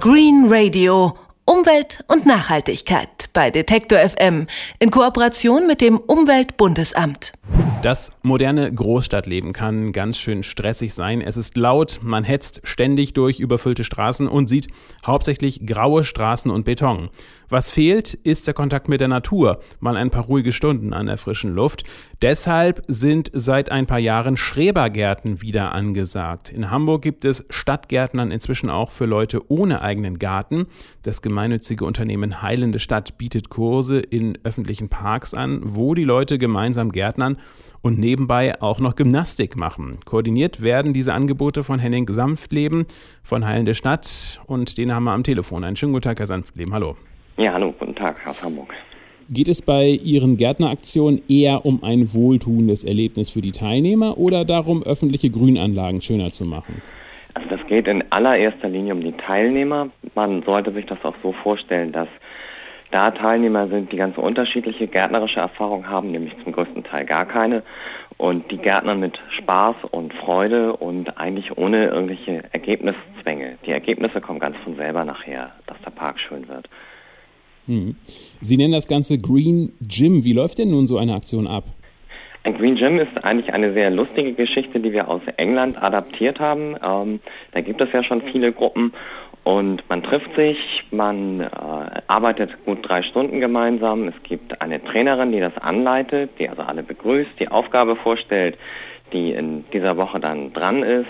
Green Radio. Umwelt und Nachhaltigkeit bei Detektor FM in Kooperation mit dem Umweltbundesamt. Das moderne Großstadtleben kann ganz schön stressig sein. Es ist laut, man hetzt ständig durch überfüllte Straßen und sieht hauptsächlich graue Straßen und Beton. Was fehlt, ist der Kontakt mit der Natur, mal ein paar ruhige Stunden an der frischen Luft. Deshalb sind seit ein paar Jahren Schrebergärten wieder angesagt. In Hamburg gibt es Stadtgärtnern inzwischen auch für Leute ohne eigenen Garten. Das gemeinnützige Unternehmen Heilende Stadt bietet Kurse in öffentlichen Parks an, wo die Leute gemeinsam gärtnern und nebenbei auch noch Gymnastik machen. Koordiniert werden diese Angebote von Henning Sanftleben von Heilende Stadt und den haben wir am Telefon. Einen schönen guten Tag, Herr Sanftleben. Hallo. Ja, hallo, guten Tag aus Hamburg. Geht es bei Ihren Gärtneraktionen eher um ein wohltuendes Erlebnis für die Teilnehmer oder darum, öffentliche Grünanlagen schöner zu machen? Geht in allererster Linie um die Teilnehmer. Man sollte sich das auch so vorstellen, dass da Teilnehmer sind, die ganz unterschiedliche gärtnerische Erfahrungen haben, nämlich zum größten Teil gar keine. Und die Gärtner mit Spaß und Freude und eigentlich ohne irgendwelche Ergebniszwänge. Die Ergebnisse kommen ganz von selber nachher, dass der Park schön wird. Hm. Sie nennen das Ganze Green Gym. Wie läuft denn nun so eine Aktion ab? Ein Green Gym ist eigentlich eine sehr lustige Geschichte, die wir aus England adaptiert haben. Ähm, da gibt es ja schon viele Gruppen und man trifft sich, man äh, arbeitet gut drei Stunden gemeinsam. Es gibt eine Trainerin, die das anleitet, die also alle begrüßt, die Aufgabe vorstellt, die in dieser Woche dann dran ist.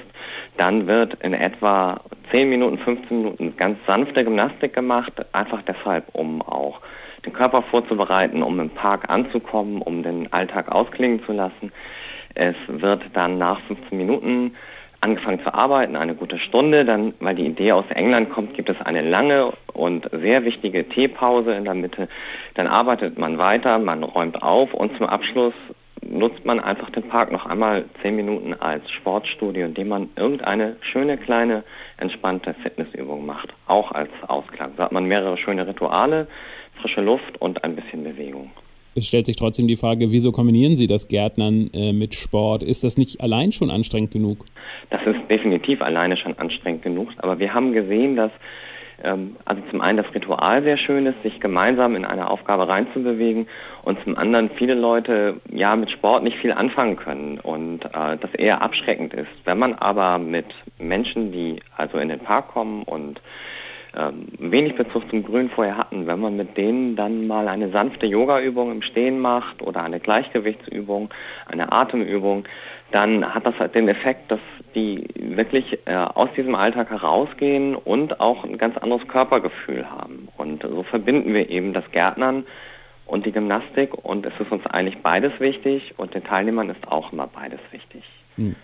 Dann wird in etwa 10 Minuten, 15 Minuten ganz sanfte Gymnastik gemacht, einfach deshalb, um auch den Körper vorzubereiten, um im Park anzukommen, um den Alltag ausklingen zu lassen. Es wird dann nach 15 Minuten angefangen zu arbeiten, eine gute Stunde. Dann, weil die Idee aus England kommt, gibt es eine lange und sehr wichtige Teepause in der Mitte. Dann arbeitet man weiter, man räumt auf und zum Abschluss nutzt man einfach den Park noch einmal zehn Minuten als Sportstudio, indem man irgendeine schöne kleine entspannte Fitnessübung macht, auch als Ausklang. So hat man mehrere schöne Rituale, frische Luft und ein bisschen Bewegung es stellt sich trotzdem die Frage, wieso kombinieren Sie das Gärtnern äh, mit Sport? Ist das nicht allein schon anstrengend genug? Das ist definitiv alleine schon anstrengend genug, aber wir haben gesehen, dass also zum einen das Ritual sehr schön ist, sich gemeinsam in eine Aufgabe reinzubewegen und zum anderen viele Leute ja mit Sport nicht viel anfangen können und äh, das eher abschreckend ist. Wenn man aber mit Menschen, die also in den Park kommen und ähm, wenig Bezug zum Grün vorher hatten, wenn man mit denen dann mal eine sanfte Yoga-Übung im Stehen macht oder eine Gleichgewichtsübung, eine Atemübung, dann hat das halt den Effekt, dass die wirklich äh, aus diesem Alltag herausgehen und auch ein ganz anderes Körpergefühl haben. Und so verbinden wir eben das Gärtnern und die Gymnastik und es ist uns eigentlich beides wichtig und den Teilnehmern ist auch immer beides wichtig. Hm.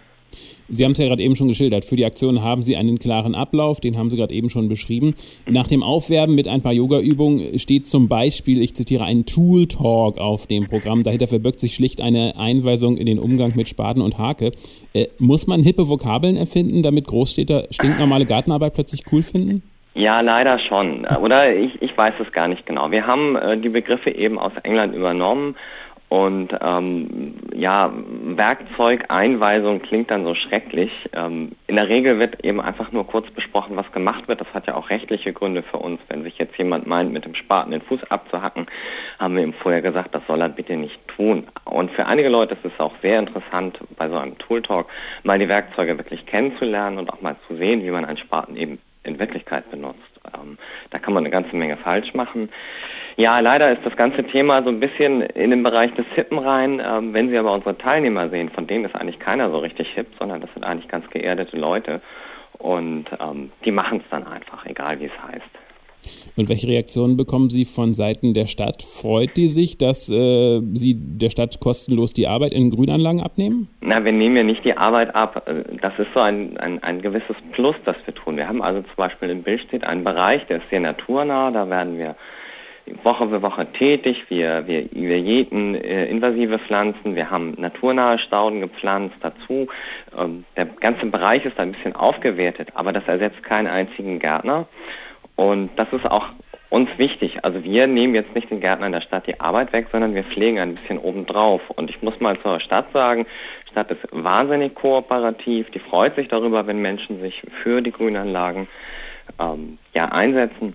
Sie haben es ja gerade eben schon geschildert. Für die Aktion haben Sie einen klaren Ablauf, den haben Sie gerade eben schon beschrieben. Nach dem Aufwerben mit ein paar Yoga-Übungen steht zum Beispiel, ich zitiere, ein Tool-Talk auf dem Programm. Dahinter verbirgt sich schlicht eine Einweisung in den Umgang mit Spaten und Hake. Äh, muss man hippe Vokabeln erfinden, damit Großstädter stinknormale Gartenarbeit plötzlich cool finden? Ja, leider schon. Oder ich, ich weiß es gar nicht genau. Wir haben äh, die Begriffe eben aus England übernommen und ähm, ja, Werkzeugeinweisung klingt dann so schrecklich. Ähm, in der Regel wird eben einfach nur kurz besprochen, was gemacht wird. Das hat ja auch rechtliche Gründe für uns. Wenn sich jetzt jemand meint, mit dem Spaten den Fuß abzuhacken, haben wir ihm vorher gesagt, das soll er bitte nicht tun. Und für einige Leute ist es auch sehr interessant, bei so einem Tool Talk mal die Werkzeuge wirklich kennenzulernen und auch mal zu sehen, wie man einen Spaten eben in Wirklichkeit benutzt. Ähm, da kann man eine ganze Menge falsch machen. Ja, leider ist das ganze Thema so ein bisschen in den Bereich des Hippen rein. Ähm, wenn Sie aber unsere Teilnehmer sehen, von denen ist eigentlich keiner so richtig hip, sondern das sind eigentlich ganz geerdete Leute. Und ähm, die machen es dann einfach, egal wie es heißt. Und welche Reaktionen bekommen Sie von Seiten der Stadt? Freut die sich, dass äh, Sie der Stadt kostenlos die Arbeit in Grünanlagen abnehmen? Na, wir nehmen ja nicht die Arbeit ab. Äh, das ist so ein, ein, ein gewisses Plus, das wir tun. Wir haben also zum Beispiel in Billstedt einen Bereich, der ist sehr naturnah. Da werden wir Woche für Woche tätig. Wir, wir, wir jäten äh, invasive Pflanzen, wir haben naturnahe Stauden gepflanzt dazu. Ähm, der ganze Bereich ist ein bisschen aufgewertet, aber das ersetzt keinen einzigen Gärtner. Und das ist auch uns wichtig. Also wir nehmen jetzt nicht den Gärtnern der Stadt die Arbeit weg, sondern wir pflegen ein bisschen obendrauf. Und ich muss mal zur Stadt sagen, die Stadt ist wahnsinnig kooperativ, die freut sich darüber, wenn Menschen sich für die Grünanlagen ähm, ja, einsetzen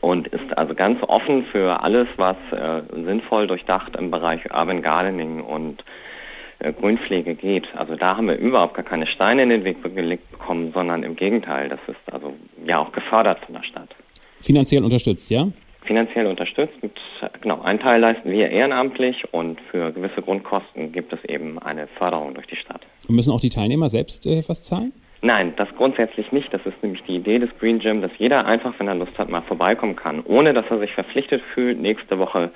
und ist also ganz offen für alles, was äh, sinnvoll durchdacht im Bereich Urban Gardening und Grünpflege geht. Also da haben wir überhaupt gar keine Steine in den Weg gelegt bekommen, sondern im Gegenteil, das ist also ja auch gefördert von der Stadt. Finanziell unterstützt, ja? Finanziell unterstützt. Mit, genau, einen Teil leisten wir ehrenamtlich und für gewisse Grundkosten gibt es eben eine Förderung durch die Stadt. Und müssen auch die Teilnehmer selbst äh, was zahlen? Nein, das grundsätzlich nicht. Das ist nämlich die Idee des Green Gym, dass jeder einfach, wenn er Lust hat, mal vorbeikommen kann, ohne dass er sich verpflichtet fühlt, nächste Woche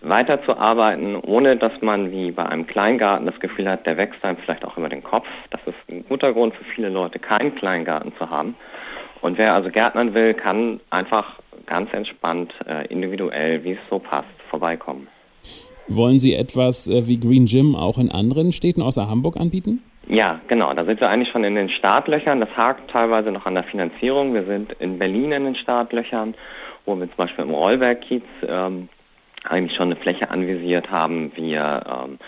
weiterzuarbeiten, ohne dass man wie bei einem Kleingarten das Gefühl hat, der wächst einem vielleicht auch über den Kopf. Das ist ein guter Grund für viele Leute, keinen Kleingarten zu haben. Und wer also Gärtnern will, kann einfach ganz entspannt, äh, individuell, wie es so passt, vorbeikommen. Wollen Sie etwas äh, wie Green Gym auch in anderen Städten außer Hamburg anbieten? Ja, genau. Da sind wir eigentlich schon in den Startlöchern. Das hakt teilweise noch an der Finanzierung. Wir sind in Berlin in den Startlöchern, wo wir zum Beispiel im Rollberg-Kiez ähm, eigentlich schon eine Fläche anvisiert haben. Wir ähm,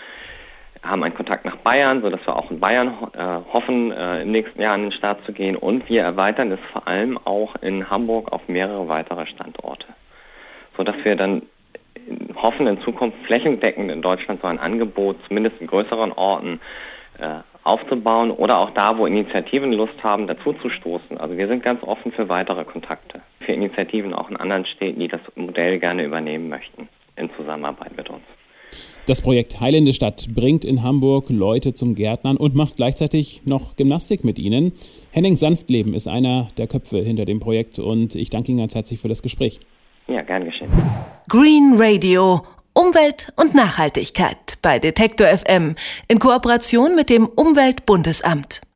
haben einen Kontakt nach Bayern, sodass wir auch in Bayern äh, hoffen, äh, im nächsten Jahr an den Start zu gehen. Und wir erweitern es vor allem auch in Hamburg auf mehrere weitere Standorte, sodass wir dann hoffen, in Zukunft flächendeckend in Deutschland so ein Angebot, zumindest in größeren Orten, äh, aufzubauen oder auch da, wo Initiativen Lust haben, dazu zu stoßen. Also wir sind ganz offen für weitere Kontakte, für Initiativen auch in anderen Städten, die das Modell gerne übernehmen möchten Zusammenarbeit mit uns. Das Projekt Heilende Stadt bringt in Hamburg Leute zum Gärtnern und macht gleichzeitig noch Gymnastik mit ihnen. Henning Sanftleben ist einer der Köpfe hinter dem Projekt und ich danke Ihnen ganz herzlich für das Gespräch. Ja, gern geschehen. Green Radio. Umwelt und Nachhaltigkeit bei Detektor FM in Kooperation mit dem Umweltbundesamt.